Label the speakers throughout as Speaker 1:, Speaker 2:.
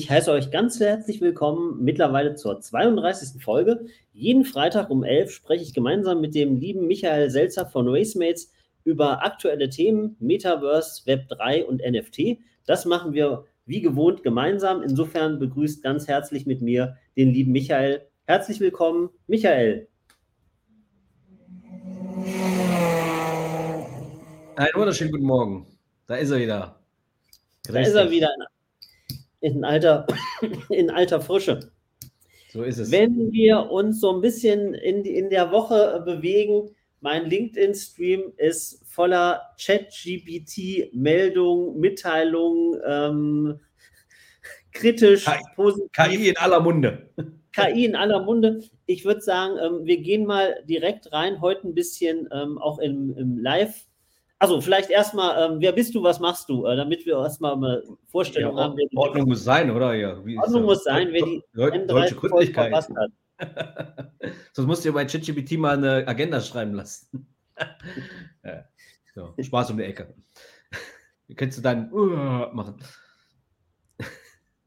Speaker 1: Ich heiße euch ganz herzlich willkommen mittlerweile zur 32. Folge. Jeden Freitag um 11 spreche ich gemeinsam mit dem lieben Michael Selzer von Racemates über aktuelle Themen, Metaverse, Web3 und NFT. Das machen wir wie gewohnt gemeinsam. Insofern begrüßt ganz herzlich mit mir den lieben Michael. Herzlich willkommen, Michael.
Speaker 2: Einen wunderschönen guten Morgen. Da ist er wieder.
Speaker 1: Da ist er wieder in alter, in alter Frische. So ist es. Wenn wir uns so ein bisschen in, die, in der Woche bewegen, mein LinkedIn-Stream ist voller Chat-GPT-Meldungen, Mitteilungen, ähm, kritisch,
Speaker 2: KI, positiv. KI in aller Munde.
Speaker 1: KI in aller Munde. Ich würde sagen, ähm, wir gehen mal direkt rein, heute ein bisschen ähm, auch im, im Live- also vielleicht erstmal, ähm, wer bist du, was machst du, äh, damit wir erstmal eine Vorstellung
Speaker 2: ja,
Speaker 1: haben.
Speaker 2: Ordnung muss sein, oder? Ja,
Speaker 1: Ordnung muss sein, wer die
Speaker 2: deutsche Gründlichkeit hat. Sonst musst du bei ChatGPT mal eine Agenda schreiben lassen. ja, so, Spaß um die Ecke. Könntest du dann uh, machen.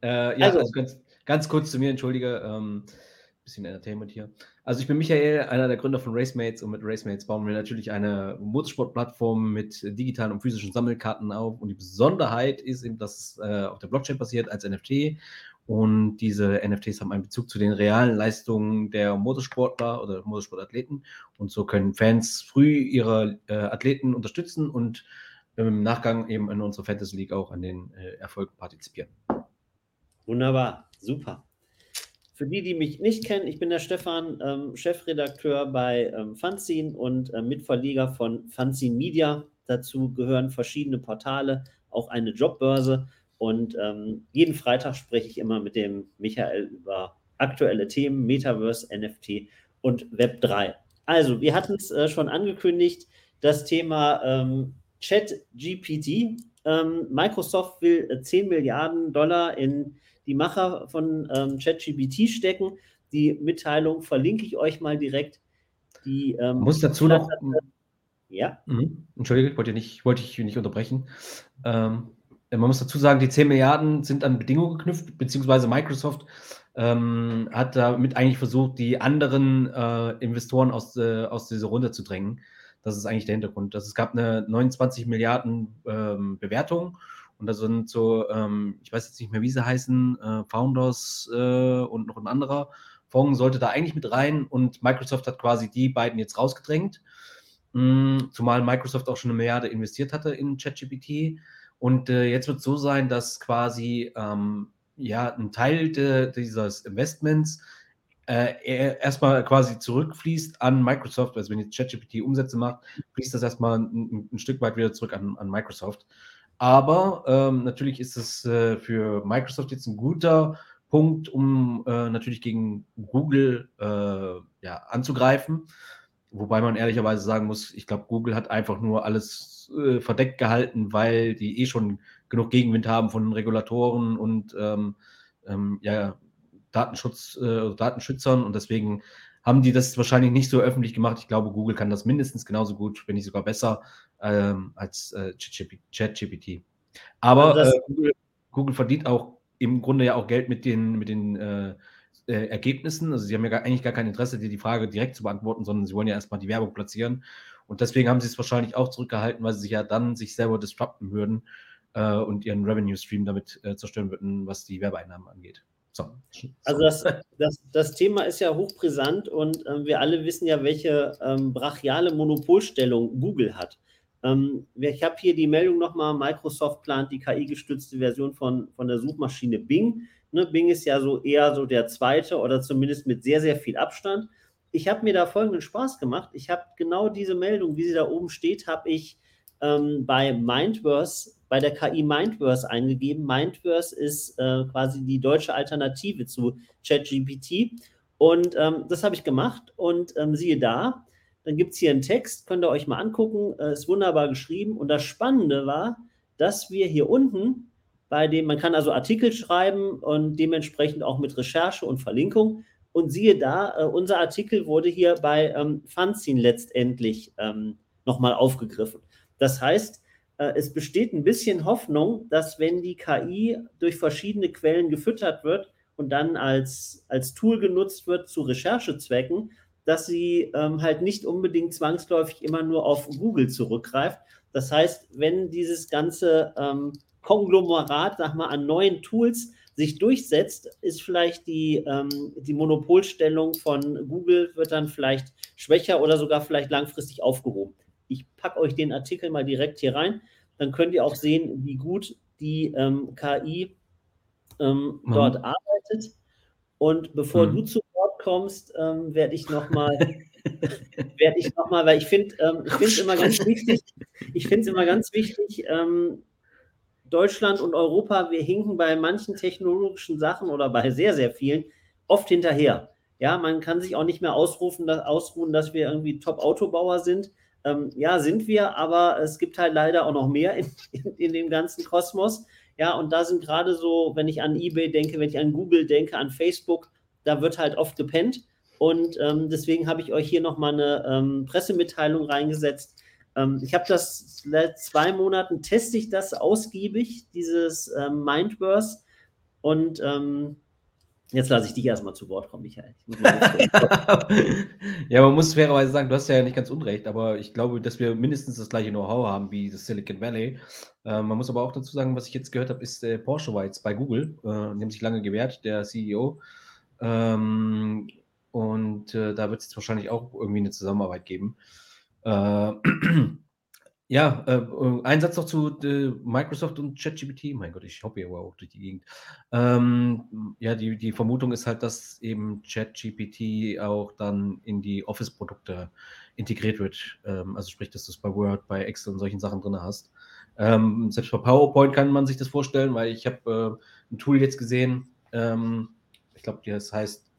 Speaker 2: äh, ja, also, also ganz, ganz, kurz zu mir, entschuldige. Ähm, bisschen Entertainment hier. Also ich bin Michael, einer der Gründer von Racemates und mit Racemates bauen wir natürlich eine Motorsportplattform mit digitalen und physischen Sammelkarten auf und die Besonderheit ist eben, dass es äh, auf der Blockchain basiert als NFT und diese NFTs haben einen Bezug zu den realen Leistungen der Motorsportler oder Motorsportathleten und so können Fans früh ihre äh, Athleten unterstützen und im Nachgang eben in unserer Fantasy League auch an den äh, Erfolgen partizipieren.
Speaker 1: Wunderbar, super. Für die, die mich nicht kennen, ich bin der Stefan, ähm, Chefredakteur bei ähm, Fanzine und äh, Mitverleger von Fanzine Media. Dazu gehören verschiedene Portale, auch eine Jobbörse. Und ähm, jeden Freitag spreche ich immer mit dem Michael über aktuelle Themen, Metaverse, NFT und Web3. Also, wir hatten es äh, schon angekündigt, das Thema ähm, Chat-GPT. Ähm, Microsoft will äh, 10 Milliarden Dollar in die Macher von ähm, ChatGPT stecken. Die Mitteilung verlinke ich euch mal direkt.
Speaker 2: Die, ähm, muss dazu noch. Ja. Mhm. Entschuldige, wollte, nicht, wollte ich nicht unterbrechen. Ähm, man muss dazu sagen, die 10 Milliarden sind an Bedingungen geknüpft, beziehungsweise Microsoft ähm, hat damit eigentlich versucht, die anderen äh, Investoren aus, äh, aus dieser Runde zu drängen. Das ist eigentlich der Hintergrund. Das, es gab eine 29 Milliarden ähm, Bewertung und da sind so, ähm, ich weiß jetzt nicht mehr, wie sie heißen, äh, Founders äh, und noch ein anderer Fonds sollte da eigentlich mit rein. Und Microsoft hat quasi die beiden jetzt rausgedrängt. Mhm, zumal Microsoft auch schon eine Milliarde investiert hatte in ChatGPT. Und äh, jetzt wird es so sein, dass quasi ähm, ja, ein Teil de, dieses Investments äh, erstmal quasi zurückfließt an Microsoft. Also wenn jetzt ChatGPT Umsätze macht, fließt das erstmal ein, ein, Stück weit wieder zurück an, an Microsoft. Aber ähm, natürlich ist es äh, für Microsoft jetzt ein guter Punkt, um äh, natürlich gegen Google äh, ja, anzugreifen. Wobei man ehrlicherweise sagen muss, ich glaube, Google hat einfach nur alles äh, verdeckt gehalten, weil die eh schon genug Gegenwind haben von Regulatoren und ähm, ähm, ja, Datenschutz, äh, Datenschützern und deswegen haben die das wahrscheinlich nicht so öffentlich gemacht. Ich glaube, Google kann das mindestens genauso gut, wenn nicht sogar besser ähm, als äh, ChatGPT. Aber also äh, Google, Google, verdient auch im Grunde ja auch Geld mit den, mit den äh, äh Ergebnissen. Also sie haben ja gar, eigentlich gar kein Interesse, dir die Frage direkt zu beantworten, sondern sie wollen ja erstmal die Werbung platzieren. Und deswegen haben sie es wahrscheinlich auch zurückgehalten, weil sie sich ja dann sich selber disrupten würden äh, und ihren Revenue-Stream damit äh, zerstören würden, was die Werbeeinnahmen angeht.
Speaker 1: So. Also das, das, das Thema ist ja hochbrisant und äh, wir alle wissen ja, welche ähm, brachiale Monopolstellung Google hat. Ähm, ich habe hier die Meldung nochmal, Microsoft plant die KI-gestützte Version von, von der Suchmaschine Bing. Ne, Bing ist ja so eher so der zweite oder zumindest mit sehr, sehr viel Abstand. Ich habe mir da folgenden Spaß gemacht. Ich habe genau diese Meldung, wie sie da oben steht, habe ich ähm, bei Mindverse, bei der KI Mindverse eingegeben. Mindverse ist äh, quasi die deutsche Alternative zu ChatGPT. Und ähm, das habe ich gemacht und ähm, siehe da, dann gibt es hier einen Text, könnt ihr euch mal angucken, äh, ist wunderbar geschrieben. Und das Spannende war, dass wir hier unten bei dem, man kann also Artikel schreiben und dementsprechend auch mit Recherche und Verlinkung. Und siehe da, äh, unser Artikel wurde hier bei ähm, Fanzine letztendlich ähm, nochmal aufgegriffen. Das heißt, es besteht ein bisschen Hoffnung, dass wenn die KI durch verschiedene Quellen gefüttert wird und dann als, als Tool genutzt wird zu Recherchezwecken, dass sie ähm, halt nicht unbedingt zwangsläufig immer nur auf Google zurückgreift. Das heißt, wenn dieses ganze ähm, Konglomerat, sag mal, an neuen Tools sich durchsetzt, ist vielleicht die, ähm, die Monopolstellung von Google wird dann vielleicht schwächer oder sogar vielleicht langfristig aufgehoben. Ich packe euch den Artikel mal direkt hier rein, dann könnt ihr auch sehen, wie gut die ähm, KI ähm, mhm. dort arbeitet. Und bevor mhm. du zu Wort kommst, ähm, werde ich nochmal werde ich nochmal, weil ich finde ähm, ich finde es immer ganz wichtig, ich finde es immer ganz wichtig, Deutschland und Europa, wir hinken bei manchen technologischen Sachen oder bei sehr, sehr vielen oft hinterher. Ja, man kann sich auch nicht mehr ausrufen, dass, ausruhen, dass wir irgendwie Top-Autobauer sind. Ähm, ja, sind wir, aber es gibt halt leider auch noch mehr in, in, in dem ganzen Kosmos. Ja, und da sind gerade so, wenn ich an eBay denke, wenn ich an Google denke, an Facebook, da wird halt oft gepennt. Und ähm, deswegen habe ich euch hier nochmal eine ähm, Pressemitteilung reingesetzt, ähm, ich habe das seit zwei Monaten, teste ich das ausgiebig, dieses ähm, Mindverse. Und ähm, jetzt lasse ich dich erstmal zu Wort kommen, Michael.
Speaker 2: ja, man muss fairerweise sagen, du hast ja nicht ganz unrecht, aber ich glaube, dass wir mindestens das gleiche Know-how haben wie das Silicon Valley. Äh, man muss aber auch dazu sagen, was ich jetzt gehört habe, ist äh, Porsche war jetzt bei Google, äh, die haben sich lange gewehrt, der CEO. Ähm, und äh, da wird es wahrscheinlich auch irgendwie eine Zusammenarbeit geben. Äh, ja, äh, ein Satz noch zu äh, Microsoft und ChatGPT. Mein Gott, ich hoppe hier aber auch durch die Gegend. Ähm, ja, die, die Vermutung ist halt, dass eben ChatGPT auch dann in die Office-Produkte integriert wird. Ähm, also sprich, dass du es bei Word, bei Excel und solchen Sachen drin hast. Ähm, selbst bei PowerPoint kann man sich das vorstellen, weil ich habe äh, ein Tool jetzt gesehen, ähm, ich glaube, das heißt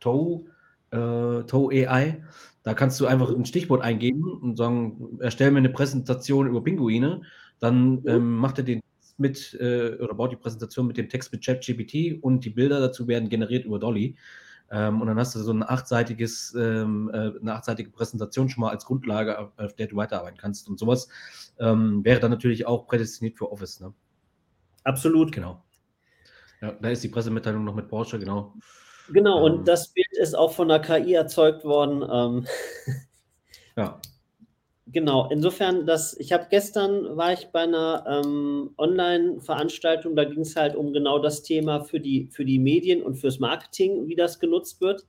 Speaker 2: Toe, äh, Toe AI. Da kannst du einfach ein Stichwort eingeben und sagen, erstell mir eine Präsentation über Pinguine. Dann mhm. ähm, macht er den mit äh, oder baut die Präsentation mit dem Text mit ChatGPT und die Bilder dazu werden generiert über Dolly. Ähm, und dann hast du so ein achtseitiges, ähm, äh, eine achtseitige Präsentation schon mal als Grundlage, auf, auf der du weiterarbeiten kannst. Und sowas ähm, wäre dann natürlich auch prädestiniert für Office. Ne?
Speaker 1: Absolut.
Speaker 2: Genau. Ja, da ist die Pressemitteilung noch mit Porsche, genau.
Speaker 1: Genau, und ähm. das Bild ist auch von der KI erzeugt worden. Ähm, ja. Genau, insofern, das, ich habe gestern war ich bei einer ähm, Online-Veranstaltung, da ging es halt um genau das Thema für die, für die Medien und fürs Marketing, wie das genutzt wird.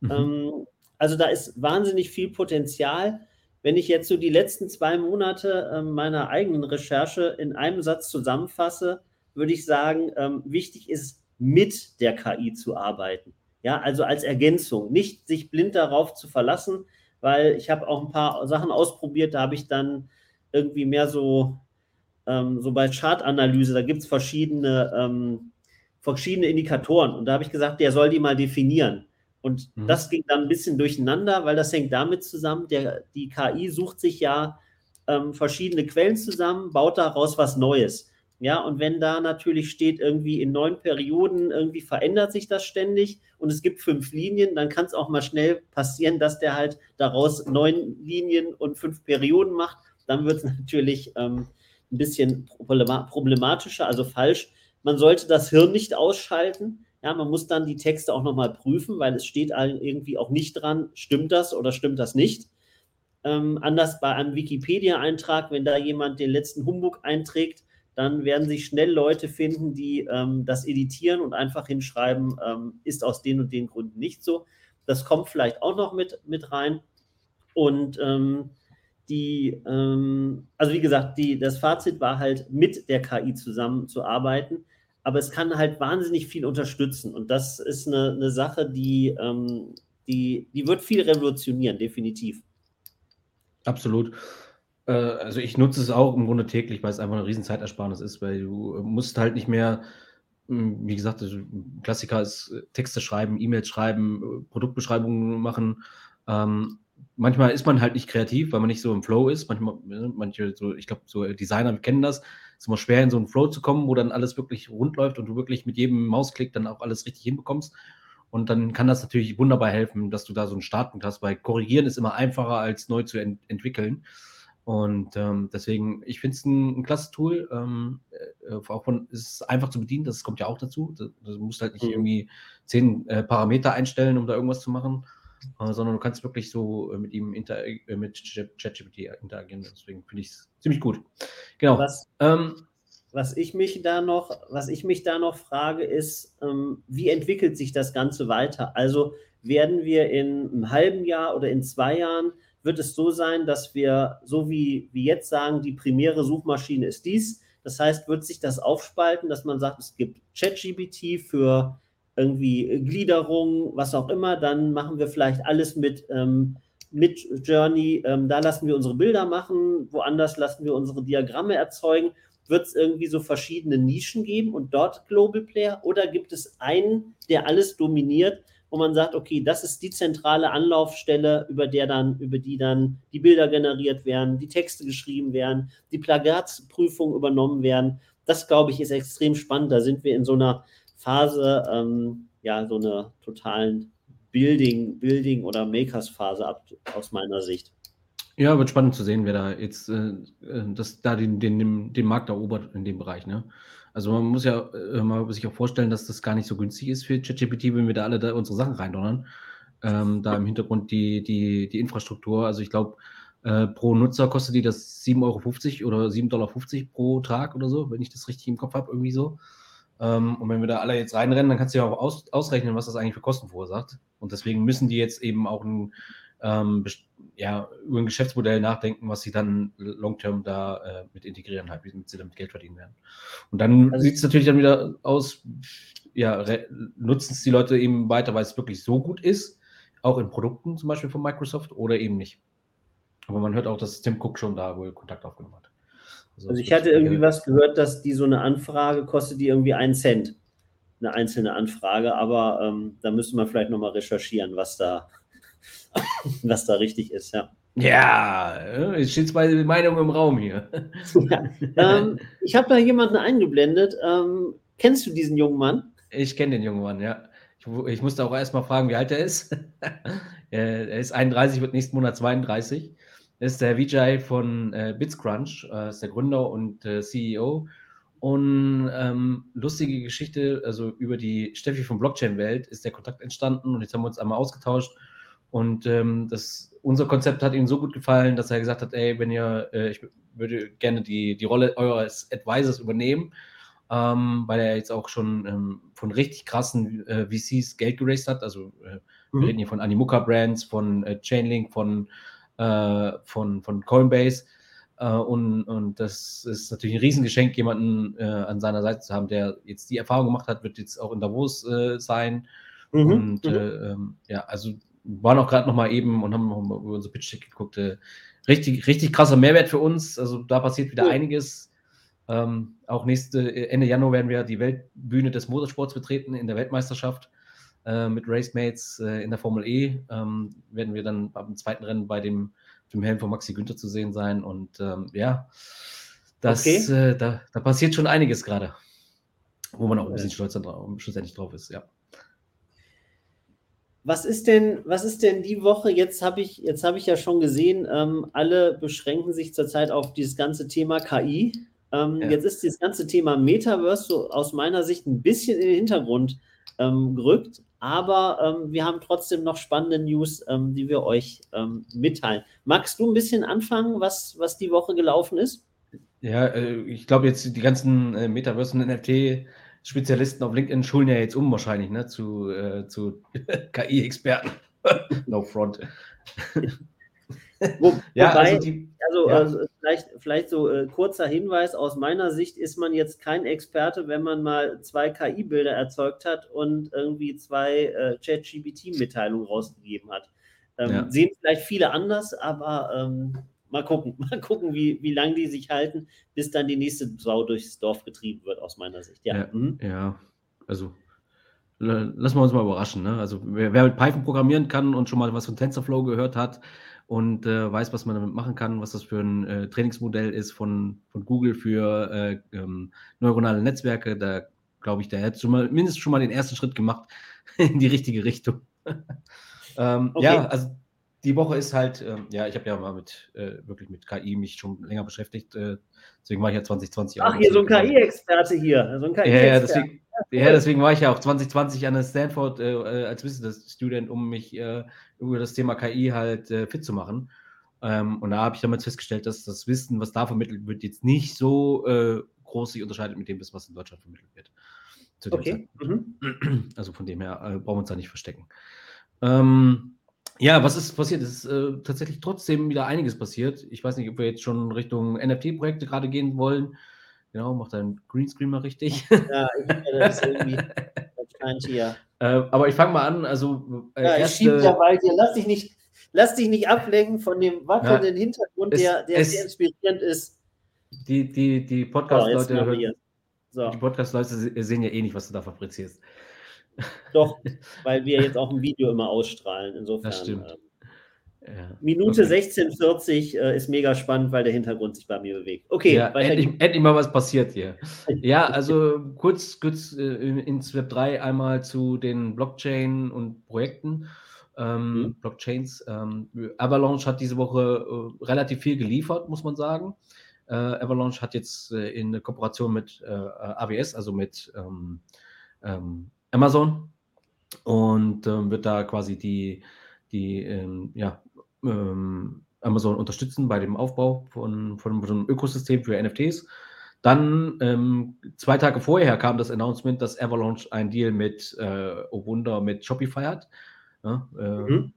Speaker 1: Mhm. Ähm, also da ist wahnsinnig viel Potenzial. Wenn ich jetzt so die letzten zwei Monate äh, meiner eigenen Recherche in einem Satz zusammenfasse, würde ich sagen, ähm, wichtig ist mit der KI zu arbeiten. Ja, also als Ergänzung, nicht sich blind darauf zu verlassen, weil ich habe auch ein paar Sachen ausprobiert, da habe ich dann irgendwie mehr so, ähm, so bei Chartanalyse, da gibt es verschiedene, ähm, verschiedene Indikatoren und da habe ich gesagt, der soll die mal definieren. Und mhm. das ging dann ein bisschen durcheinander, weil das hängt damit zusammen, der, die KI sucht sich ja ähm, verschiedene Quellen zusammen, baut daraus was Neues. Ja, und wenn da natürlich steht, irgendwie in neun Perioden, irgendwie verändert sich das ständig und es gibt fünf Linien, dann kann es auch mal schnell passieren, dass der halt daraus neun Linien und fünf Perioden macht. Dann wird es natürlich ähm, ein bisschen problematischer, also falsch. Man sollte das Hirn nicht ausschalten. Ja, man muss dann die Texte auch nochmal prüfen, weil es steht irgendwie auch nicht dran, stimmt das oder stimmt das nicht. Ähm, anders bei einem Wikipedia-Eintrag, wenn da jemand den letzten Humbug einträgt, dann werden sich schnell Leute finden, die ähm, das editieren und einfach hinschreiben, ähm, ist aus den und den Gründen nicht so. Das kommt vielleicht auch noch mit, mit rein. Und ähm, die, ähm, also wie gesagt, die, das Fazit war halt, mit der KI zusammenzuarbeiten. Aber es kann halt wahnsinnig viel unterstützen. Und das ist eine, eine Sache, die, ähm, die, die wird viel revolutionieren, definitiv.
Speaker 2: Absolut. Äh, also ich nutze es auch im Grunde täglich, weil es einfach eine riesen Zeitersparnis ist, weil du äh, musst halt nicht mehr, hm, wie gesagt, Klassiker ist äh, Texte schreiben, E-Mails schreiben, Produktbeschreibungen machen. Ähm, manchmal ist man halt nicht kreativ, weil man nicht so im Flow ist. Manchmal, ne, manche so, ich glaube, so Designer kennen das. Es ist immer schwer, in so einen Flow zu kommen, wo dann alles wirklich rund läuft und du wirklich mit jedem Mausklick dann auch alles richtig hinbekommst. Und dann kann das natürlich wunderbar helfen, dass du da so einen Startpunkt hast, weil korrigieren ist immer einfacher als neu zu ent entwickeln. Und ähm, deswegen, ich finde es ein, ein klasse Tool. Ähm, äh, auch von, es ist einfach zu bedienen, das kommt ja auch dazu. Du musst halt nicht mhm. irgendwie zehn äh, Parameter einstellen, um da irgendwas zu machen, äh, sondern du kannst wirklich so äh, mit ihm inter äh, mit ChatGPT interagieren. Deswegen finde ich es ziemlich gut.
Speaker 1: Genau. Was, ähm, was ich mich da noch, was ich mich da noch frage, ist, ähm, wie entwickelt sich das Ganze weiter? Also werden wir in einem halben Jahr oder in zwei Jahren wird es so sein, dass wir, so wie, wie jetzt sagen, die primäre Suchmaschine ist dies. Das heißt, wird sich das aufspalten, dass man sagt, es gibt ChatGPT für irgendwie Gliederung, was auch immer. Dann machen wir vielleicht alles mit, ähm, mit Journey. Ähm, da lassen wir unsere Bilder machen, woanders lassen wir unsere Diagramme erzeugen. Wird es irgendwie so verschiedene Nischen geben und dort Global Player? Oder gibt es einen, der alles dominiert wo man sagt, okay, das ist die zentrale Anlaufstelle, über der dann, über die dann die Bilder generiert werden, die Texte geschrieben werden, die Plagatsprüfung übernommen werden. Das, glaube ich, ist extrem spannend. Da sind wir in so einer Phase, ähm, ja, so einer totalen Building, Building oder Makers-Phase aus meiner Sicht.
Speaker 2: Ja, wird spannend zu sehen, wer da jetzt äh, äh das, da den, den, den Markt erobert in dem Bereich. Ne? Also man muss ja äh, mal sich auch vorstellen, dass das gar nicht so günstig ist für ChatGPT, wenn wir da alle da unsere Sachen reindonnern. Ähm, da im Hintergrund die, die, die Infrastruktur. Also ich glaube, äh, pro Nutzer kostet die das 7,50 Euro oder 7,50 Dollar pro Tag oder so, wenn ich das richtig im Kopf habe, irgendwie so. Ähm, und wenn wir da alle jetzt reinrennen, dann kannst du ja auch aus, ausrechnen, was das eigentlich für Kosten verursacht. Und deswegen müssen die jetzt eben auch ein ähm, ja, über ein Geschäftsmodell nachdenken, was sie dann long-term da äh, mit integrieren, halt, wie sie damit Geld verdienen werden. Und dann also, sieht es natürlich dann wieder aus, ja, nutzen es die Leute eben weiter, weil es wirklich so gut ist, auch in Produkten zum Beispiel von Microsoft oder eben nicht. Aber man hört auch, dass Tim Cook schon da wohl Kontakt aufgenommen hat.
Speaker 1: Also, also ich hatte irgendwie was gehört, dass die so eine Anfrage kostet, die irgendwie einen Cent, eine einzelne Anfrage, aber ähm, da müsste man vielleicht nochmal recherchieren, was da, was da richtig ist, ja.
Speaker 2: Ja, es steht zwei Meinungen im Raum hier.
Speaker 1: Ja. Ähm, ich habe da jemanden eingeblendet. Ähm, kennst du diesen jungen Mann?
Speaker 2: Ich kenne den jungen Mann, ja. Ich, ich musste auch erstmal fragen, wie alt er ist. er ist 31, wird nächsten Monat 32. Er ist der Vijay von äh, Bitscrunch, äh, ist der Gründer und äh, CEO. Und ähm, lustige Geschichte, also über die Steffi von Blockchain-Welt ist der Kontakt entstanden und jetzt haben wir uns einmal ausgetauscht und ähm, das, unser Konzept hat ihm so gut gefallen, dass er gesagt hat, ey, wenn ihr, äh, ich würde gerne die, die Rolle eures Advisors übernehmen, ähm, weil er jetzt auch schon ähm, von richtig krassen äh, VCs Geld geraced hat. Also äh, mhm. wir reden hier von Animuka Brands, von äh, Chainlink, von, äh, von, von Coinbase. Äh, und, und das ist natürlich ein Riesengeschenk, jemanden an seiner Seite zu haben, der jetzt die Erfahrung gemacht hat, wird jetzt auch in Davos sein. Mhm. Und mhm. Ähm, ja, also waren auch gerade noch mal eben und haben noch mal über unser Pitch-Tick geguckt. Äh, richtig, richtig krasser Mehrwert für uns. Also da passiert wieder cool. einiges. Ähm, auch nächste äh, Ende Januar werden wir die Weltbühne des Motorsports betreten in der Weltmeisterschaft äh, mit Racemates äh, in der Formel E. Ähm, werden wir dann beim zweiten Rennen bei dem, dem Helm von Maxi Günther zu sehen sein. Und ähm, ja, das, okay. Äh, da, da passiert schon einiges gerade, wo man auch ein bisschen stolz drauf, schlussendlich drauf ist, ja.
Speaker 1: Was ist denn, was ist denn die Woche? Jetzt habe ich, jetzt ich ja schon gesehen, ähm, alle beschränken sich zurzeit auf dieses ganze Thema KI. Ähm, ja. Jetzt ist dieses ganze Thema Metaverse so aus meiner Sicht ein bisschen in den Hintergrund ähm, gerückt, aber ähm, wir haben trotzdem noch spannende News, ähm, die wir euch ähm, mitteilen. Magst du ein bisschen anfangen, was, was die Woche gelaufen ist?
Speaker 2: Ja, äh, ich glaube jetzt die ganzen äh, Metaverse und NFT Spezialisten auf LinkedIn schulen ja jetzt um wahrscheinlich ne, zu, äh, zu KI-Experten. no front.
Speaker 1: Wo, ja, wobei, also, die, also, ja. also, vielleicht, vielleicht so äh, kurzer Hinweis, aus meiner Sicht ist man jetzt kein Experte, wenn man mal zwei KI-Bilder erzeugt hat und irgendwie zwei äh, Chat-GBT-Mitteilungen rausgegeben hat. Ähm, ja. Sehen vielleicht viele anders, aber ähm, mal gucken, mal gucken, wie, wie lange die sich halten, bis dann die nächste Sau durchs Dorf getrieben wird, aus meiner Sicht.
Speaker 2: Ja, ja, mhm. ja. also lassen wir uns mal überraschen. Ne? Also wer, wer, mit Python programmieren kann und schon mal was von TensorFlow gehört hat und äh, weiß, was man damit machen kann, was das für ein äh, Trainingsmodell ist von, von Google für äh, ähm, neuronale Netzwerke, da glaube ich, der hat schon mal mindestens schon mal den ersten Schritt gemacht in die richtige Richtung. ähm, okay. Ja, also die Woche ist halt, äh, ja, ich habe ja mal mit, äh, wirklich mit KI mich schon länger beschäftigt, äh, deswegen war ich ja 2020
Speaker 1: Ach, hier so ein KI-Experte hier. So ein
Speaker 2: KI ja, ja, deswegen, ja, deswegen war ich ja auch 2020 an der Stanford äh, äh, als Business Student, um mich äh, über das Thema KI halt fit zu machen. Ähm, und da habe ich damals festgestellt, dass das Wissen, was da vermittelt wird, jetzt nicht so groß sich unterscheidet mit dem, was in Deutschland vermittelt wird. okay. Mhm. Also von dem her brauchen wir uns da nicht verstecken. Ähm, ja, was ist passiert? Es ist äh, tatsächlich trotzdem wieder einiges passiert. Ich weiß nicht, ob wir jetzt schon Richtung NFT-Projekte gerade gehen wollen. Genau, macht dein Greenscreen mal richtig. Ja, ich das irgendwie. Das hier. Äh, aber ich fange mal an. Also,
Speaker 1: äh, ja, ich schiebe ja bald hier. Lass dich nicht, lass dich nicht ablenken von dem wackelnden ja, Hintergrund, es, der, der es, sehr inspirierend ist.
Speaker 2: Die, die, die Podcast-Leute oh, so. Podcast sehen ja eh nicht, was du da fabrizierst.
Speaker 1: Doch, weil wir jetzt auch ein Video immer ausstrahlen. Insofern.
Speaker 2: Das stimmt.
Speaker 1: Ähm, ja. Minute okay. 16,40 äh, ist mega spannend, weil der Hintergrund sich bei mir bewegt. Okay,
Speaker 2: ja, endlich, endlich, mal was passiert hier. ja, also kurz, kurz äh, ins Web 3 einmal zu den Blockchain und Projekten. Ähm, mhm. Blockchains. Ähm, Avalanche hat diese Woche äh, relativ viel geliefert, muss man sagen. Äh, Avalanche hat jetzt äh, in Kooperation mit äh, AWS, also mit ähm, ähm Amazon und ähm, wird da quasi die, die ähm, ja, ähm, Amazon unterstützen bei dem Aufbau von, von so einem Ökosystem für NFTs. Dann ähm, zwei Tage vorher kam das Announcement, dass Avalanche ein Deal mit, äh, oh Wunder, mit Shopify hat. Ja, äh, mhm.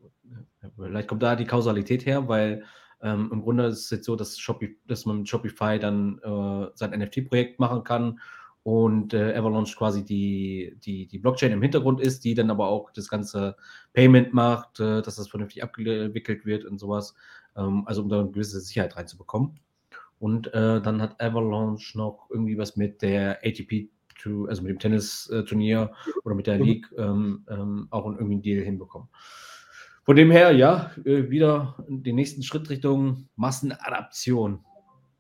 Speaker 2: Vielleicht kommt da die Kausalität her, weil ähm, im Grunde ist es jetzt so, dass, Shopify, dass man mit Shopify dann äh, sein NFT-Projekt machen kann und äh, Avalanche quasi die, die, die Blockchain im Hintergrund ist, die dann aber auch das ganze Payment macht, äh, dass das vernünftig abgewickelt wird und sowas. Ähm, also um da eine gewisse Sicherheit reinzubekommen. Und äh, dann hat Avalanche noch irgendwie was mit der ATP, also mit dem Tennis-Turnier oder mit der mhm. League ähm, ähm, auch irgendwie einen Deal hinbekommen. Von dem her, ja, äh, wieder den nächsten Schritt Richtung Massenadaption.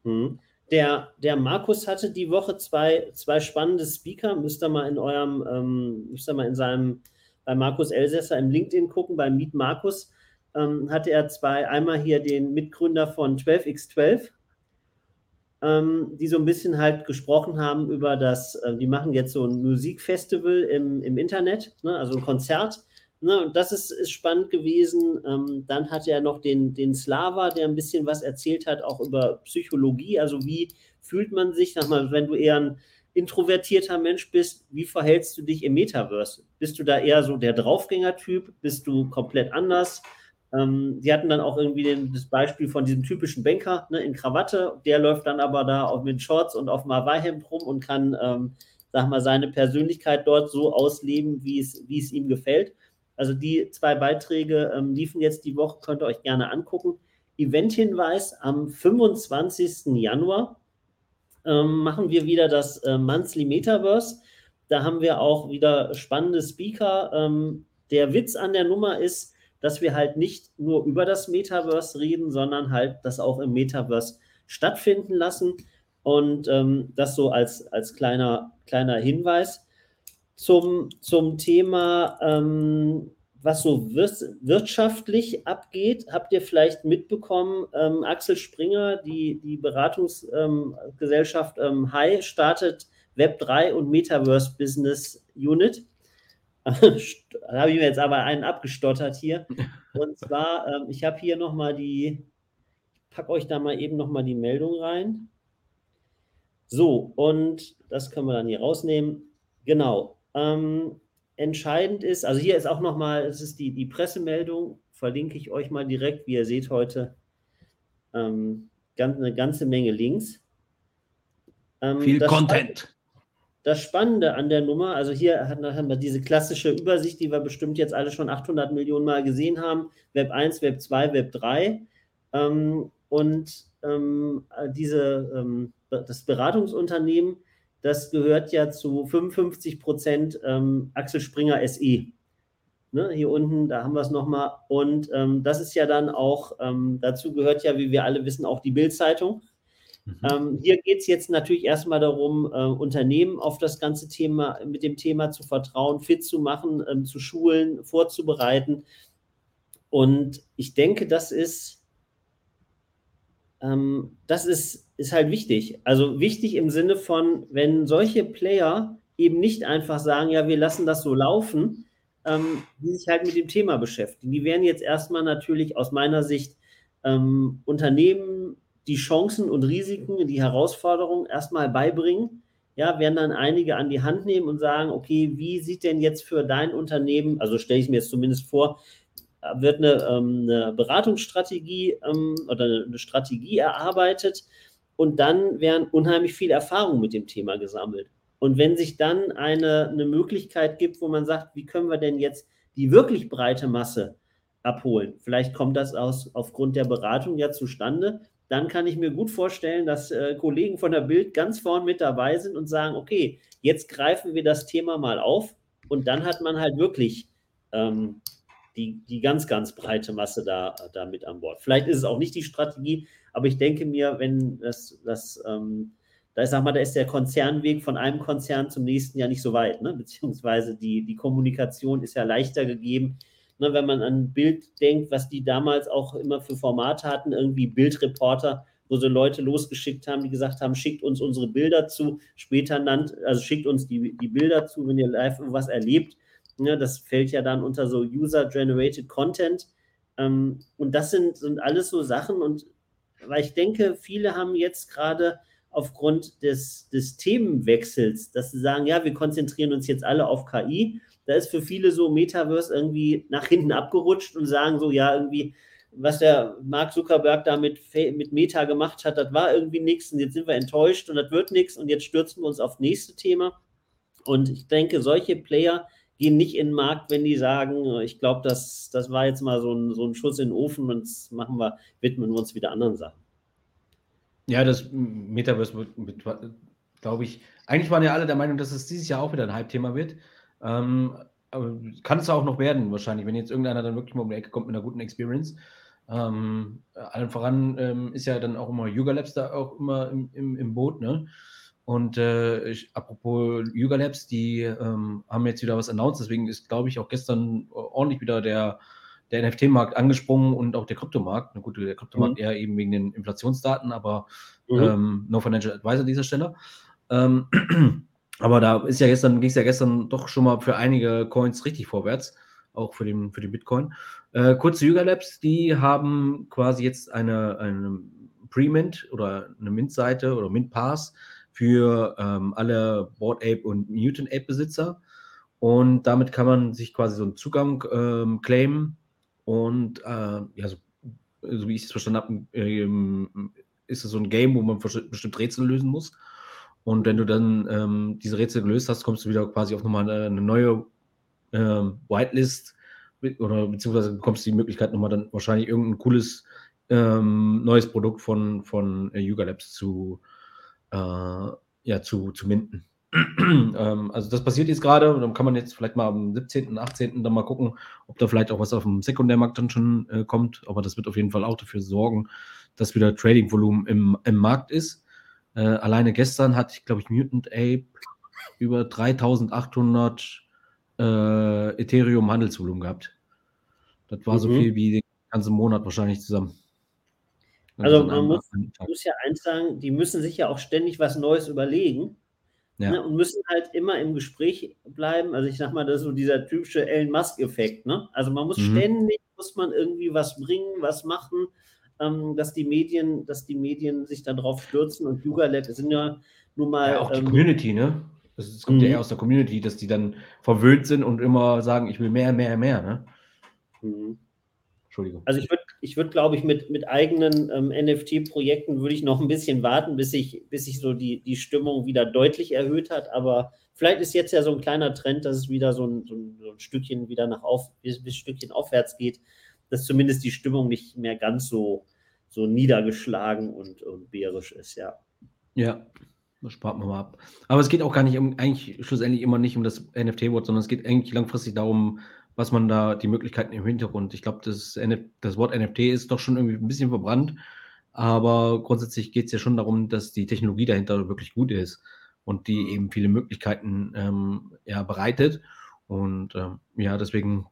Speaker 1: Mhm. Der, der Markus hatte die Woche zwei, zwei spannende Speaker. Müsst ihr mal in eurem, ähm, müsst ihr mal in seinem, bei Markus Elsässer im LinkedIn gucken, bei Meet Markus, ähm, hatte er zwei, einmal hier den Mitgründer von 12x12, ähm, die so ein bisschen halt gesprochen haben über das, äh, die machen jetzt so ein Musikfestival im, im Internet, ne, also ein Konzert Ne, das ist, ist spannend gewesen. Ähm, dann hatte er noch den, den Slava, der ein bisschen was erzählt hat, auch über Psychologie. Also wie fühlt man sich, sag mal, wenn du eher ein introvertierter Mensch bist, wie verhältst du dich im Metaverse? Bist du da eher so der Draufgänger-Typ? Bist du komplett anders? Ähm, die hatten dann auch irgendwie den, das Beispiel von diesem typischen Banker ne, in Krawatte. Der läuft dann aber da auch mit Shorts und auf dem Hawaii-Hemd rum und kann, ähm, sag mal, seine Persönlichkeit dort so ausleben, wie es ihm gefällt. Also die zwei Beiträge ähm, liefen jetzt die Woche, könnt ihr euch gerne angucken. Eventhinweis am 25. Januar ähm, machen wir wieder das äh, Monthly Metaverse. Da haben wir auch wieder spannende Speaker. Ähm, der Witz an der Nummer ist, dass wir halt nicht nur über das Metaverse reden, sondern halt das auch im Metaverse stattfinden lassen. Und ähm, das so als, als kleiner, kleiner Hinweis zum, zum Thema, ähm, was so wirtschaftlich abgeht. Habt ihr vielleicht mitbekommen, ähm, Axel Springer, die, die Beratungsgesellschaft ähm, Hi, startet Web3 und Metaverse Business Unit. da habe ich mir jetzt aber einen abgestottert hier. Und zwar, ähm, ich habe hier nochmal die, ich packe euch da mal eben nochmal die Meldung rein. So, und das können wir dann hier rausnehmen. Genau. Ähm, entscheidend ist, also hier ist auch nochmal, es ist die, die Pressemeldung, verlinke ich euch mal direkt, wie ihr seht heute, ähm, ganz, eine ganze Menge Links.
Speaker 2: Ähm, Viel Content.
Speaker 1: Spannende, das Spannende an der Nummer, also hier haben wir diese klassische Übersicht, die wir bestimmt jetzt alle schon 800 Millionen Mal gesehen haben, Web 1, Web 2, Web 3. Ähm, und ähm, diese, ähm, das Beratungsunternehmen das gehört ja zu 55 Prozent ähm, Axel Springer SE. Ne, hier unten, da haben wir es nochmal. Und ähm, das ist ja dann auch, ähm, dazu gehört ja, wie wir alle wissen, auch die Bild-Zeitung. Mhm. Ähm, hier geht es jetzt natürlich erstmal darum, äh, Unternehmen auf das ganze Thema, mit dem Thema zu vertrauen, fit zu machen, ähm, zu schulen, vorzubereiten. Und ich denke, das ist, ähm, das ist, ist halt wichtig. Also wichtig im Sinne von, wenn solche Player eben nicht einfach sagen, ja, wir lassen das so laufen, ähm, die sich halt mit dem Thema beschäftigen. Die werden jetzt erstmal natürlich aus meiner Sicht ähm, Unternehmen die Chancen und Risiken, die Herausforderungen erstmal beibringen. Ja, werden dann einige an die Hand nehmen und sagen, okay, wie sieht denn jetzt für dein Unternehmen, also stelle ich mir jetzt zumindest vor, wird eine, ähm, eine Beratungsstrategie ähm, oder eine Strategie erarbeitet und dann werden unheimlich viel Erfahrung mit dem Thema gesammelt. Und wenn sich dann eine, eine Möglichkeit gibt, wo man sagt, wie können wir denn jetzt die wirklich breite Masse abholen, vielleicht kommt das aus, aufgrund der Beratung ja zustande, dann kann ich mir gut vorstellen, dass äh, Kollegen von der Bild ganz vorn mit dabei sind und sagen, okay, jetzt greifen wir das Thema mal auf und dann hat man halt wirklich ähm, die, die ganz, ganz breite Masse da, da mit an Bord. Vielleicht ist es auch nicht die Strategie, aber ich denke mir, wenn das, das ähm, da ist, sag mal, da ist der Konzernweg von einem Konzern zum nächsten ja nicht so weit, ne? beziehungsweise die, die Kommunikation ist ja leichter gegeben. Ne? Wenn man an Bild denkt, was die damals auch immer für Formate hatten, irgendwie Bildreporter, wo sie Leute losgeschickt haben, die gesagt haben, schickt uns unsere Bilder zu, später nannt, also schickt uns die, die Bilder zu, wenn ihr live irgendwas erlebt. Ne? Das fällt ja dann unter so User-Generated Content. Ähm, und das sind, sind alles so Sachen und weil ich denke, viele haben jetzt gerade aufgrund des, des Themenwechsels, dass sie sagen, ja, wir konzentrieren uns jetzt alle auf KI. Da ist für viele so Metaverse irgendwie nach hinten abgerutscht und sagen so, ja, irgendwie, was der Mark Zuckerberg da mit, mit Meta gemacht hat, das war irgendwie nichts und jetzt sind wir enttäuscht und das wird nichts und jetzt stürzen wir uns auf nächste Thema. Und ich denke, solche Player gehen nicht in den Markt, wenn die sagen, ich glaube, das, das war jetzt mal so ein, so ein Schuss in den Ofen und jetzt machen wir, widmen wir uns wieder anderen Sachen.
Speaker 2: Ja, das Metaverse wird, glaube ich, eigentlich waren ja alle der Meinung, dass es dieses Jahr auch wieder ein Hype-Thema wird. Ähm, kann es auch noch werden, wahrscheinlich, wenn jetzt irgendeiner dann wirklich mal um die Ecke kommt mit einer guten Experience. Ähm, allen voran ähm, ist ja dann auch immer Yuga Labs da auch immer im, im, im Boot, ne? Und äh, ich, apropos Yuga Labs, die ähm, haben jetzt wieder was announced, deswegen ist, glaube ich, auch gestern ordentlich wieder der, der NFT-Markt angesprungen und auch der Kryptomarkt. Na gut, der Kryptomarkt mhm. eher eben wegen den Inflationsdaten, aber mhm. ähm, no financial advisor an dieser Stelle. Ähm, aber da ist ja gestern, ging es ja gestern doch schon mal für einige Coins richtig vorwärts, auch für den, für den Bitcoin. Äh, kurz zu Yuga Labs, die haben quasi jetzt eine, eine Pre-Mint oder eine Mint-Seite oder Mint-Pass für ähm, alle Board Ape und Mutant Ape Besitzer. Und damit kann man sich quasi so einen Zugang ähm, claimen und äh, ja, so, so, wie ich es verstanden habe, ähm, ist es so ein Game, wo man bestimmt Rätsel lösen muss. Und wenn du dann ähm, diese Rätsel gelöst hast, kommst du wieder quasi auf nochmal eine, eine neue ähm, Whitelist oder beziehungsweise bekommst du die Möglichkeit, nochmal dann wahrscheinlich irgendein cooles ähm, neues Produkt von, von äh, Yuga Labs zu, äh, ja, zu, zu minden. ähm, also das passiert jetzt gerade und dann kann man jetzt vielleicht mal am 17., 18. dann mal gucken, ob da vielleicht auch was auf dem Sekundärmarkt dann schon äh, kommt. Aber das wird auf jeden Fall auch dafür sorgen, dass wieder Trading-Volumen im, im Markt ist. Äh, alleine gestern hatte ich, glaube ich, Mutant Ape über 3800 äh, Ethereum Handelsvolumen gehabt. Das war mhm. so viel wie den ganzen Monat wahrscheinlich zusammen.
Speaker 1: Also man muss, muss ja eins sagen, die müssen sich ja auch ständig was Neues überlegen. Ja. Ne, und müssen halt immer im Gespräch bleiben. Also ich sag mal, das ist so dieser typische Elon Musk-Effekt. Ne? Also man muss mhm. ständig, muss man irgendwie was bringen, was machen, ähm, dass die Medien, dass die Medien sich darauf stürzen und Yuga Lab sind ja nun mal. Ja,
Speaker 2: auch die ähm, Community, ne? Es kommt ja eher mhm. aus der Community, dass die dann verwöhnt sind und immer sagen, ich will mehr, mehr, mehr, ne?
Speaker 1: Mhm. Entschuldigung. Also ich würde, ich würd, glaube ich, mit, mit eigenen ähm, NFT-Projekten würde ich noch ein bisschen warten, bis sich bis ich so die, die Stimmung wieder deutlich erhöht hat. Aber vielleicht ist jetzt ja so ein kleiner Trend, dass es wieder so ein, so ein, so ein Stückchen wieder nach auf, bis, bis Stückchen aufwärts geht, dass zumindest die Stimmung nicht mehr ganz so, so niedergeschlagen und, und bärisch ist, ja.
Speaker 2: Ja, das spart man mal ab. Aber es geht auch gar nicht um, eigentlich schlussendlich immer nicht um das NFT-Wort, sondern es geht eigentlich langfristig darum, was man da, die Möglichkeiten im Hintergrund. Ich glaube, das, das Wort NFT ist doch schon irgendwie ein bisschen verbrannt, aber grundsätzlich geht es ja schon darum, dass die Technologie dahinter wirklich gut ist und die mhm. eben viele Möglichkeiten ähm, ja, bereitet. Und ähm, ja, deswegen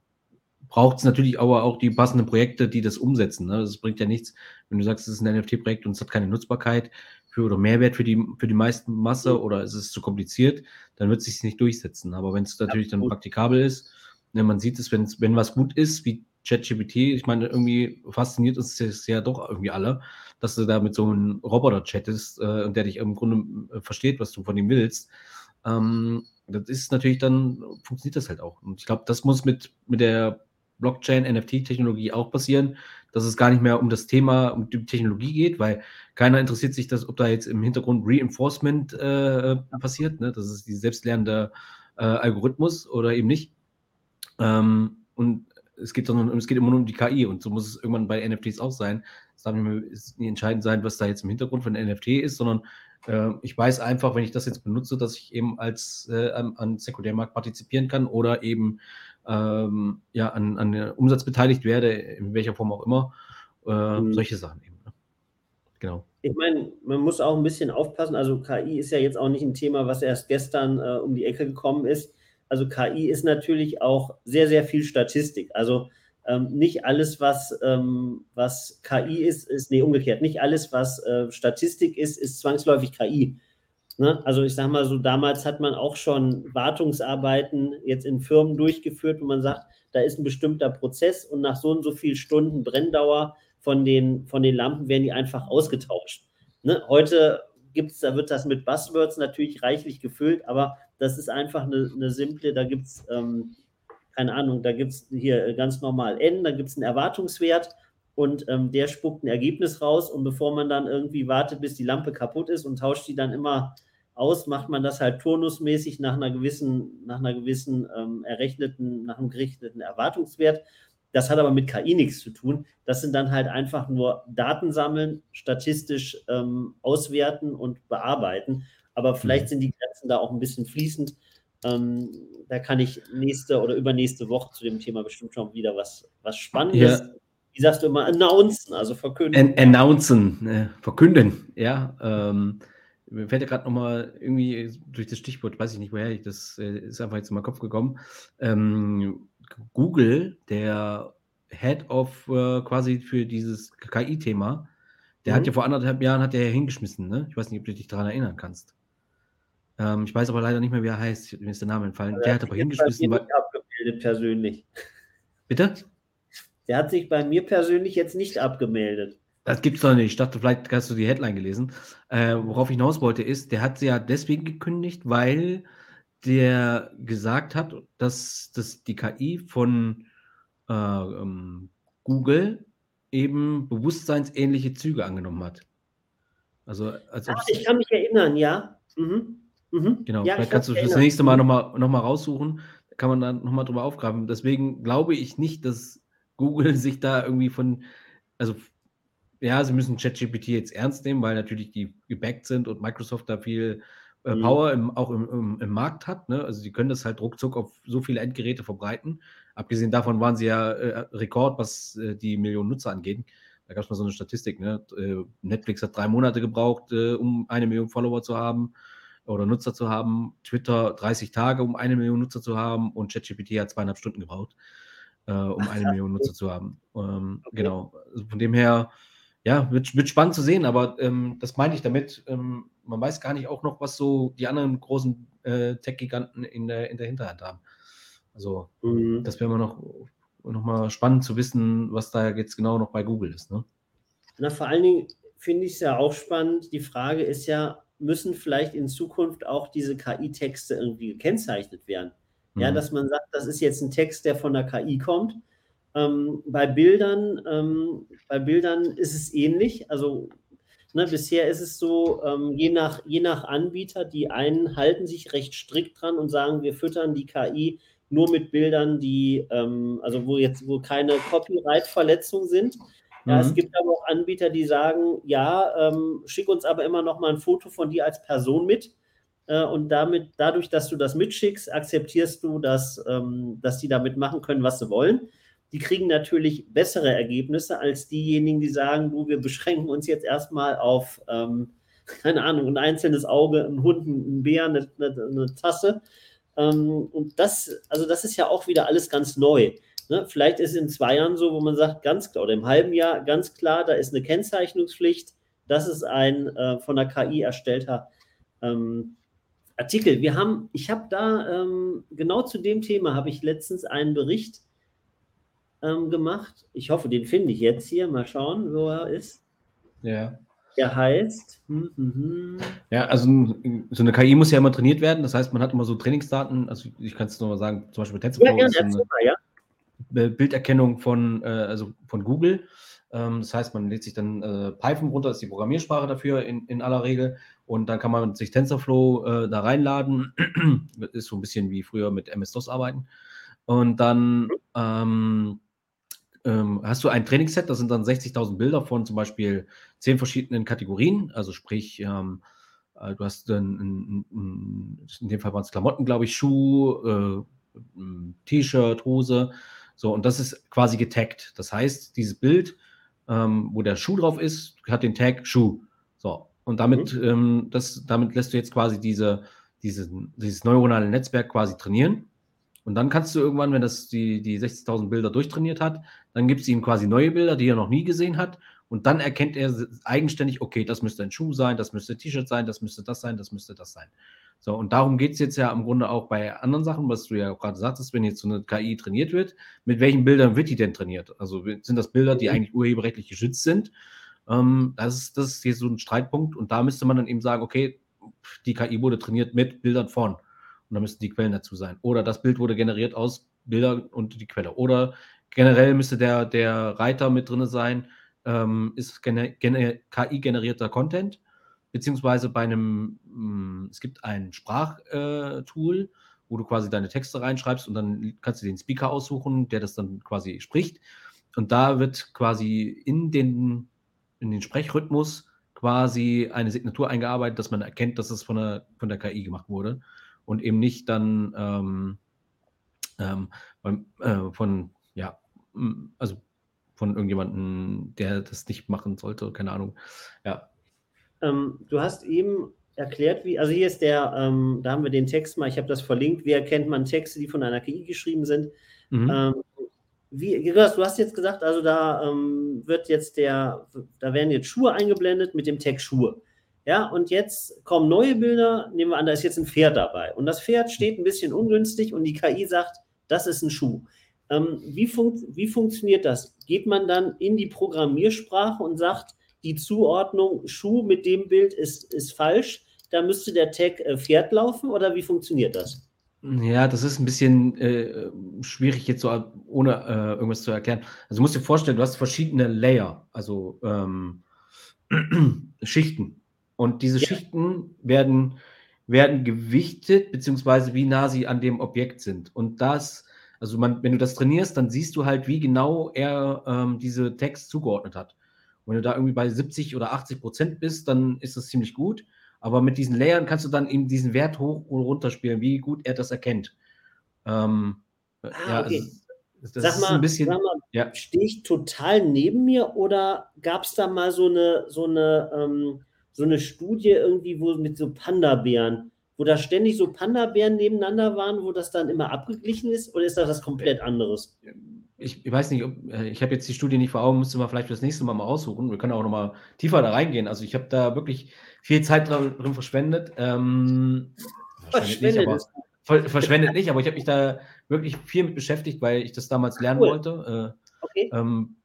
Speaker 2: braucht es natürlich aber auch die passenden Projekte, die das umsetzen. Ne? Das bringt ja nichts, wenn du sagst, es ist ein NFT-Projekt und es hat keine Nutzbarkeit für oder Mehrwert für die, für die meisten Masse mhm. oder es ist zu kompliziert, dann wird es sich nicht durchsetzen. Aber wenn es natürlich dann praktikabel ist, ne, man sieht es, wenn was gut ist, wie ChatGPT, ich meine, irgendwie fasziniert uns das ja doch irgendwie alle, dass du da mit so einem Roboter chattest äh, und der dich im Grunde äh, versteht, was du von ihm willst. Ähm, das ist natürlich dann, funktioniert das halt auch. Und ich glaube, das muss mit, mit der Blockchain-NFT-Technologie auch passieren, dass es gar nicht mehr um das Thema, um die Technologie geht, weil keiner interessiert sich, dass, ob da jetzt im Hintergrund Reinforcement äh, passiert, ne? das ist die selbstlernende äh, Algorithmus oder eben nicht. Ähm, und es geht, sondern, es geht immer nur um die KI und so muss es irgendwann bei NFTs auch sein. Es darf nicht, mehr, nicht entscheidend sein, was da jetzt im Hintergrund von NFT ist, sondern äh, ich weiß einfach, wenn ich das jetzt benutze, dass ich eben als äh, an Sekundärmarkt partizipieren kann oder eben ähm, ja, an, an Umsatz beteiligt werde, in welcher Form auch immer. Äh, mhm. Solche Sachen eben. Ne?
Speaker 1: Genau. Ich meine, man muss auch ein bisschen aufpassen. Also KI ist ja jetzt auch nicht ein Thema, was erst gestern äh, um die Ecke gekommen ist. Also KI ist natürlich auch sehr, sehr viel Statistik. Also ähm, nicht alles, was, ähm, was KI ist, ist, nee, umgekehrt, nicht alles, was äh, Statistik ist, ist zwangsläufig KI. Ne? Also ich sage mal so, damals hat man auch schon Wartungsarbeiten jetzt in Firmen durchgeführt, wo man sagt, da ist ein bestimmter Prozess und nach so und so vielen Stunden Brenndauer von den, von den Lampen werden die einfach ausgetauscht. Ne? Heute gibt's, da wird das mit Buzzwords natürlich reichlich gefüllt, aber das ist einfach eine, eine simple, da gibt es, ähm, keine Ahnung, da gibt es hier ganz normal N, da gibt es einen Erwartungswert und ähm, der spuckt ein Ergebnis raus und bevor man dann irgendwie wartet, bis die Lampe kaputt ist und tauscht die dann immer aus, macht man das halt turnusmäßig nach einer gewissen, nach einer gewissen ähm, errechneten, nach einem gerichteten Erwartungswert. Das hat aber mit KI nichts zu tun. Das sind dann halt einfach nur Daten sammeln, statistisch ähm, auswerten und bearbeiten. Aber vielleicht mhm. sind die Grenzen da auch ein bisschen fließend. Ähm, da kann ich nächste oder übernächste Woche zu dem Thema bestimmt schon wieder was, was Spannendes. Ja. Wie sagst du immer, announcen, also verkünden.
Speaker 2: An announcen, äh, verkünden, ja. Ähm, mir fällt ja gerade nochmal irgendwie durch das Stichwort, weiß ich nicht woher, ich, das äh, ist einfach jetzt in meinen Kopf gekommen. Ähm, Google, der Head of äh, quasi für dieses KI-Thema, der mhm. hat ja vor anderthalb Jahren hat der hingeschmissen, ne? Ich weiß nicht, ob du dich daran erinnern kannst. Ähm, ich weiß aber leider nicht mehr, wie er heißt. Mir ist der Name entfallen.
Speaker 1: der hat aber hingeschmissen. Bei nicht abgemeldet persönlich.
Speaker 2: Bitte?
Speaker 1: Der hat sich bei mir persönlich jetzt nicht abgemeldet.
Speaker 2: Das gibt's doch nicht. Ich dachte, vielleicht hast du die Headline gelesen. Äh, worauf ich hinaus wollte, ist, der hat sie ja deswegen gekündigt, weil der gesagt hat, dass, dass die KI von äh, ähm, Google eben bewusstseinsähnliche Züge angenommen hat.
Speaker 1: Also, als Ach, ich kann mich erinnern, ja. Mhm.
Speaker 2: Mhm. Genau, ja, vielleicht kannst du das nächste Mal nochmal noch mal raussuchen. Da kann man dann nochmal drüber aufgraben. Deswegen glaube ich nicht, dass Google sich da irgendwie von, also ja, sie müssen ChatGPT jetzt ernst nehmen, weil natürlich die gebackt sind und Microsoft da viel äh, mhm. Power im, auch im, im, im, Markt hat. Ne? Also sie können das halt ruckzuck auf so viele Endgeräte verbreiten. Abgesehen davon waren sie ja äh, Rekord, was äh, die Millionen Nutzer angeht. Da gab es mal so eine Statistik. Ne? Äh, Netflix hat drei Monate gebraucht, äh, um eine Million Follower zu haben oder Nutzer zu haben. Twitter 30 Tage, um eine Million Nutzer zu haben. Und ChatGPT hat zweieinhalb Stunden gebraucht, äh, um eine Million Nutzer zu haben. Ähm, okay. Genau. Also von dem her ja, wird, wird spannend zu sehen, aber ähm, das meine ich damit. Ähm, man weiß gar nicht auch noch, was so die anderen großen äh, Tech-Giganten in der, in der Hinterhand haben. Also, mhm. das wäre immer noch, noch mal spannend zu wissen, was da jetzt genau noch bei Google ist. Ne?
Speaker 1: Na, vor allen Dingen finde ich es ja auch spannend. Die Frage ist ja, müssen vielleicht in Zukunft auch diese KI-Texte irgendwie gekennzeichnet werden? Ja, mhm. dass man sagt, das ist jetzt ein Text, der von der KI kommt ähm, bei Bildern, ähm, bei Bildern ist es ähnlich. Also ne, bisher ist es so, ähm, je, nach, je nach Anbieter, die einen halten sich recht strikt dran und sagen, wir füttern die KI nur mit Bildern, die, ähm, also wo jetzt, wo keine Copyright-Verletzungen sind. Ja, mhm. Es gibt aber auch Anbieter, die sagen, ja, ähm, schick uns aber immer noch mal ein Foto von dir als Person mit. Äh, und damit, dadurch, dass du das mitschickst, akzeptierst du, dass, ähm, dass die damit machen können, was sie wollen die kriegen natürlich bessere Ergebnisse als diejenigen, die sagen, du, wir beschränken uns jetzt erstmal auf, ähm, keine Ahnung, ein einzelnes Auge, ein Hund, ein Bär, eine, eine, eine Tasse. Ähm, und das, also das ist ja auch wieder alles ganz neu. Ne? Vielleicht ist es in zwei Jahren so, wo man sagt, ganz klar, oder im halben Jahr ganz klar, da ist eine Kennzeichnungspflicht. Das ist ein äh, von der KI erstellter ähm, Artikel. Wir haben, ich habe da ähm, genau zu dem Thema habe ich letztens einen Bericht ähm, gemacht. Ich hoffe, den finde ich jetzt hier. Mal schauen, wo er ist.
Speaker 2: Ja.
Speaker 1: Der heißt. Hm, hm, hm.
Speaker 2: Ja, also so eine KI muss ja immer trainiert werden. Das heißt, man hat immer so Trainingsdaten. Also ich kann es nur mal sagen, zum Beispiel TensorFlow ja, ist eine ja. Bilderkennung von, äh, also von Google. Ähm, das heißt, man lädt sich dann äh, Python runter, ist die Programmiersprache dafür in, in aller Regel. Und dann kann man sich TensorFlow äh, da reinladen. ist so ein bisschen wie früher mit MS-DOS arbeiten. Und dann ähm, ähm, hast du ein Trainingsset, das sind dann 60.000 Bilder von zum Beispiel zehn verschiedenen Kategorien. Also sprich, ähm, äh, du hast dann in, dem Fall waren es Klamotten, glaube ich, Schuh, äh, T-Shirt, Hose. So, und das ist quasi getaggt. Das heißt, dieses Bild, ähm, wo der Schuh drauf ist, hat den Tag Schuh. So, und damit, mhm. ähm, das, damit lässt du jetzt quasi diese, diese, dieses neuronale Netzwerk quasi trainieren. Und dann kannst du irgendwann, wenn das die, die 60.000 Bilder durchtrainiert hat, dann gibt es ihm quasi neue Bilder, die er noch nie gesehen hat. Und dann erkennt er eigenständig, okay, das müsste ein Schuh sein, das müsste ein T-Shirt sein, das müsste das sein, das müsste das sein. So, und darum geht es jetzt ja im Grunde auch bei anderen Sachen, was du ja gerade sagtest, wenn jetzt so eine KI trainiert wird, mit welchen Bildern wird die denn trainiert? Also sind das Bilder, die mhm. eigentlich urheberrechtlich geschützt sind? Ähm, das, ist, das ist hier so ein Streitpunkt und da müsste man dann eben sagen, okay, die KI wurde trainiert mit Bildern von. Und da müssten die Quellen dazu sein. Oder das Bild wurde generiert aus Bildern und die Quelle. Oder generell müsste der, der Reiter mit drin sein, ähm, ist KI-generierter Content, beziehungsweise bei einem, mh, hm, es gibt ein Sprachtool, äh, wo du quasi deine Texte reinschreibst und dann kannst du den Speaker aussuchen, der das dann quasi spricht. Und da wird quasi in den, in den Sprechrhythmus quasi eine Signatur eingearbeitet, dass man erkennt, dass es von der, von der KI gemacht wurde und eben nicht dann ähm, ähm, äh, von, ja, also von irgendjemandem, der das nicht machen sollte, keine Ahnung. Ja.
Speaker 1: Ähm, du hast eben erklärt, wie, also hier ist der, ähm, da haben wir den Text mal, ich habe das verlinkt, wie erkennt man Texte, die von einer KI geschrieben sind. Mhm. Ähm, wie, du hast jetzt gesagt, also da ähm, wird jetzt der, da werden jetzt Schuhe eingeblendet mit dem Text Schuhe. Ja, und jetzt kommen neue Bilder. Nehmen wir an, da ist jetzt ein Pferd dabei. Und das Pferd steht ein bisschen ungünstig und die KI sagt, das ist ein Schuh. Ähm, wie, funkt, wie funktioniert das? Geht man dann in die Programmiersprache und sagt, die Zuordnung Schuh mit dem Bild ist, ist falsch? Da müsste der Tag äh, Pferd laufen oder wie funktioniert das?
Speaker 2: Ja, das ist ein bisschen äh, schwierig jetzt so ohne äh, irgendwas zu erklären. Also du musst dir vorstellen, du hast verschiedene Layer, also ähm, Schichten. Und diese ja. Schichten werden, werden gewichtet, beziehungsweise wie nah sie an dem Objekt sind. Und das, also man, wenn du das trainierst, dann siehst du halt, wie genau er ähm, diese Text zugeordnet hat. Und wenn du da irgendwie bei 70 oder 80 Prozent bist, dann ist das ziemlich gut. Aber mit diesen Layern kannst du dann eben diesen Wert hoch und runter spielen, wie gut er das erkennt. Ähm,
Speaker 1: ah, ja, okay. Also, das sag mal, ein bisschen, sag mal ja. stehe ich total neben mir oder gab es da mal so eine, so eine ähm, so eine Studie irgendwie, wo mit so Panda-Bären, wo da ständig so Panda-Bären nebeneinander waren, wo das dann immer abgeglichen ist? Oder ist das was komplett anderes?
Speaker 2: Ich, ich weiß nicht, ob, äh, ich habe jetzt die Studie nicht vor Augen, müsste man vielleicht für das nächste Mal mal aussuchen. Wir können auch noch mal tiefer da reingehen. Also ich habe da wirklich viel Zeit drin, drin verschwendet. Ähm, verschwendet, nicht, aber, verschwendet nicht, aber ich habe mich da wirklich viel mit beschäftigt, weil ich das damals lernen cool. wollte. Äh, okay. Ähm,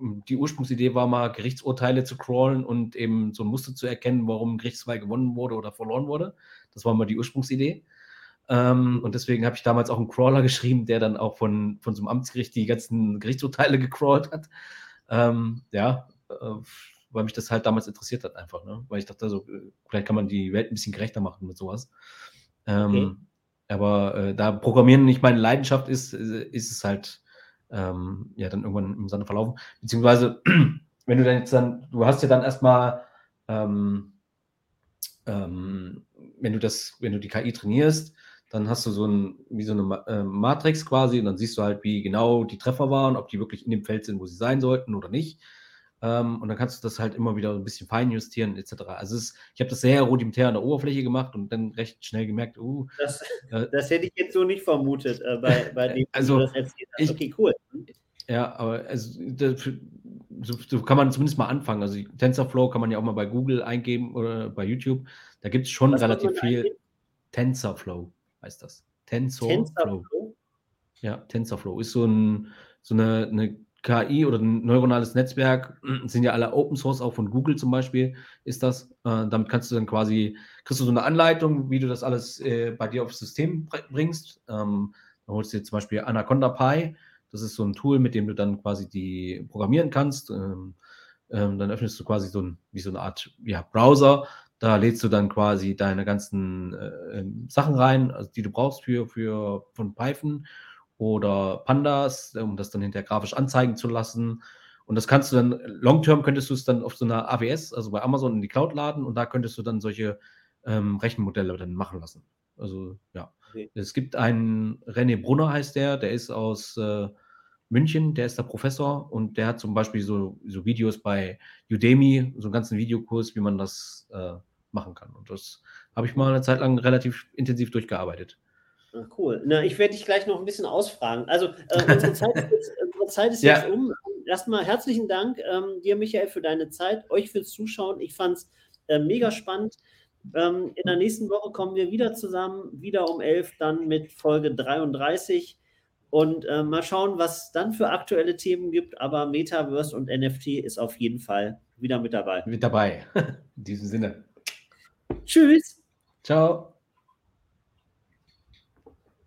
Speaker 2: die Ursprungsidee war mal, Gerichtsurteile zu crawlen und eben so ein Muster zu erkennen, warum ein Gerichtsfall gewonnen wurde oder verloren wurde. Das war mal die Ursprungsidee. Ähm, und deswegen habe ich damals auch einen Crawler geschrieben, der dann auch von, von so einem Amtsgericht die ganzen Gerichtsurteile gecrawlt hat. Ähm, ja, äh, weil mich das halt damals interessiert hat, einfach. Ne? Weil ich dachte, so, vielleicht kann man die Welt ein bisschen gerechter machen mit sowas. Ähm, okay. Aber äh, da Programmieren nicht meine Leidenschaft ist, ist es halt ähm, ja dann irgendwann im Sande verlaufen. Beziehungsweise, wenn du dann jetzt dann, du hast ja dann erstmal, ähm, ähm, wenn du das, wenn du die KI trainierst, dann hast du so ein, wie so eine äh, Matrix quasi und dann siehst du halt, wie genau die Treffer waren, ob die wirklich in dem Feld sind, wo sie sein sollten oder nicht. Ähm, und dann kannst du das halt immer wieder ein bisschen feinjustieren, etc. Also ist, ich habe das sehr rudimentär an der Oberfläche gemacht und dann recht schnell gemerkt, uh,
Speaker 1: das, äh, das hätte ich jetzt so nicht vermutet äh, bei, bei dem,
Speaker 2: also, du das erzählt hast. Okay, cool. Ja, aber also, das, so, so, kann man zumindest mal anfangen. Also TensorFlow kann man ja auch mal bei Google eingeben oder bei YouTube. Da gibt es schon Was relativ viel. TensorFlow heißt das. TensorFlow. TensorFlow? Ja, TensorFlow ist so, ein, so eine, eine KI oder ein neuronales Netzwerk, sind ja alle Open Source, auch von Google zum Beispiel, ist das. Äh, damit kannst du dann quasi, kriegst du so eine Anleitung, wie du das alles äh, bei dir aufs System bringst. Ähm, dann holst du dir zum Beispiel Anaconda Pi. Das ist so ein Tool, mit dem du dann quasi die programmieren kannst. Ähm, ähm, dann öffnest du quasi so ein, wie so eine Art ja, Browser. Da lädst du dann quasi deine ganzen äh, ähm, Sachen rein, also die du brauchst für, für von Python oder Pandas, um das dann hinterher grafisch anzeigen zu lassen. Und das kannst du dann, long-term könntest du es dann auf so einer AWS, also bei Amazon in die Cloud laden und da könntest du dann solche ähm, Rechenmodelle dann machen lassen. Also ja. Okay. Es gibt einen René Brunner heißt der, der ist aus äh, München, der ist der Professor und der hat zum Beispiel so, so Videos bei Udemy, so einen ganzen Videokurs, wie man das äh, machen kann. Und das habe ich mal eine Zeit lang relativ intensiv durchgearbeitet.
Speaker 1: Ach, cool. Na, ich werde dich gleich noch ein bisschen ausfragen. Also, äh, unsere, Zeit ist jetzt, unsere Zeit ist ja. jetzt um. Erstmal herzlichen Dank ähm, dir, Michael, für deine Zeit, euch fürs Zuschauen. Ich fand es äh, mega spannend. Ähm, in der nächsten Woche kommen wir wieder zusammen, wieder um 11, dann mit Folge 33. Und äh, mal schauen, was dann für aktuelle Themen gibt. Aber Metaverse und NFT ist auf jeden Fall wieder mit dabei.
Speaker 2: Mit dabei. In diesem Sinne.
Speaker 1: Tschüss.
Speaker 2: Ciao.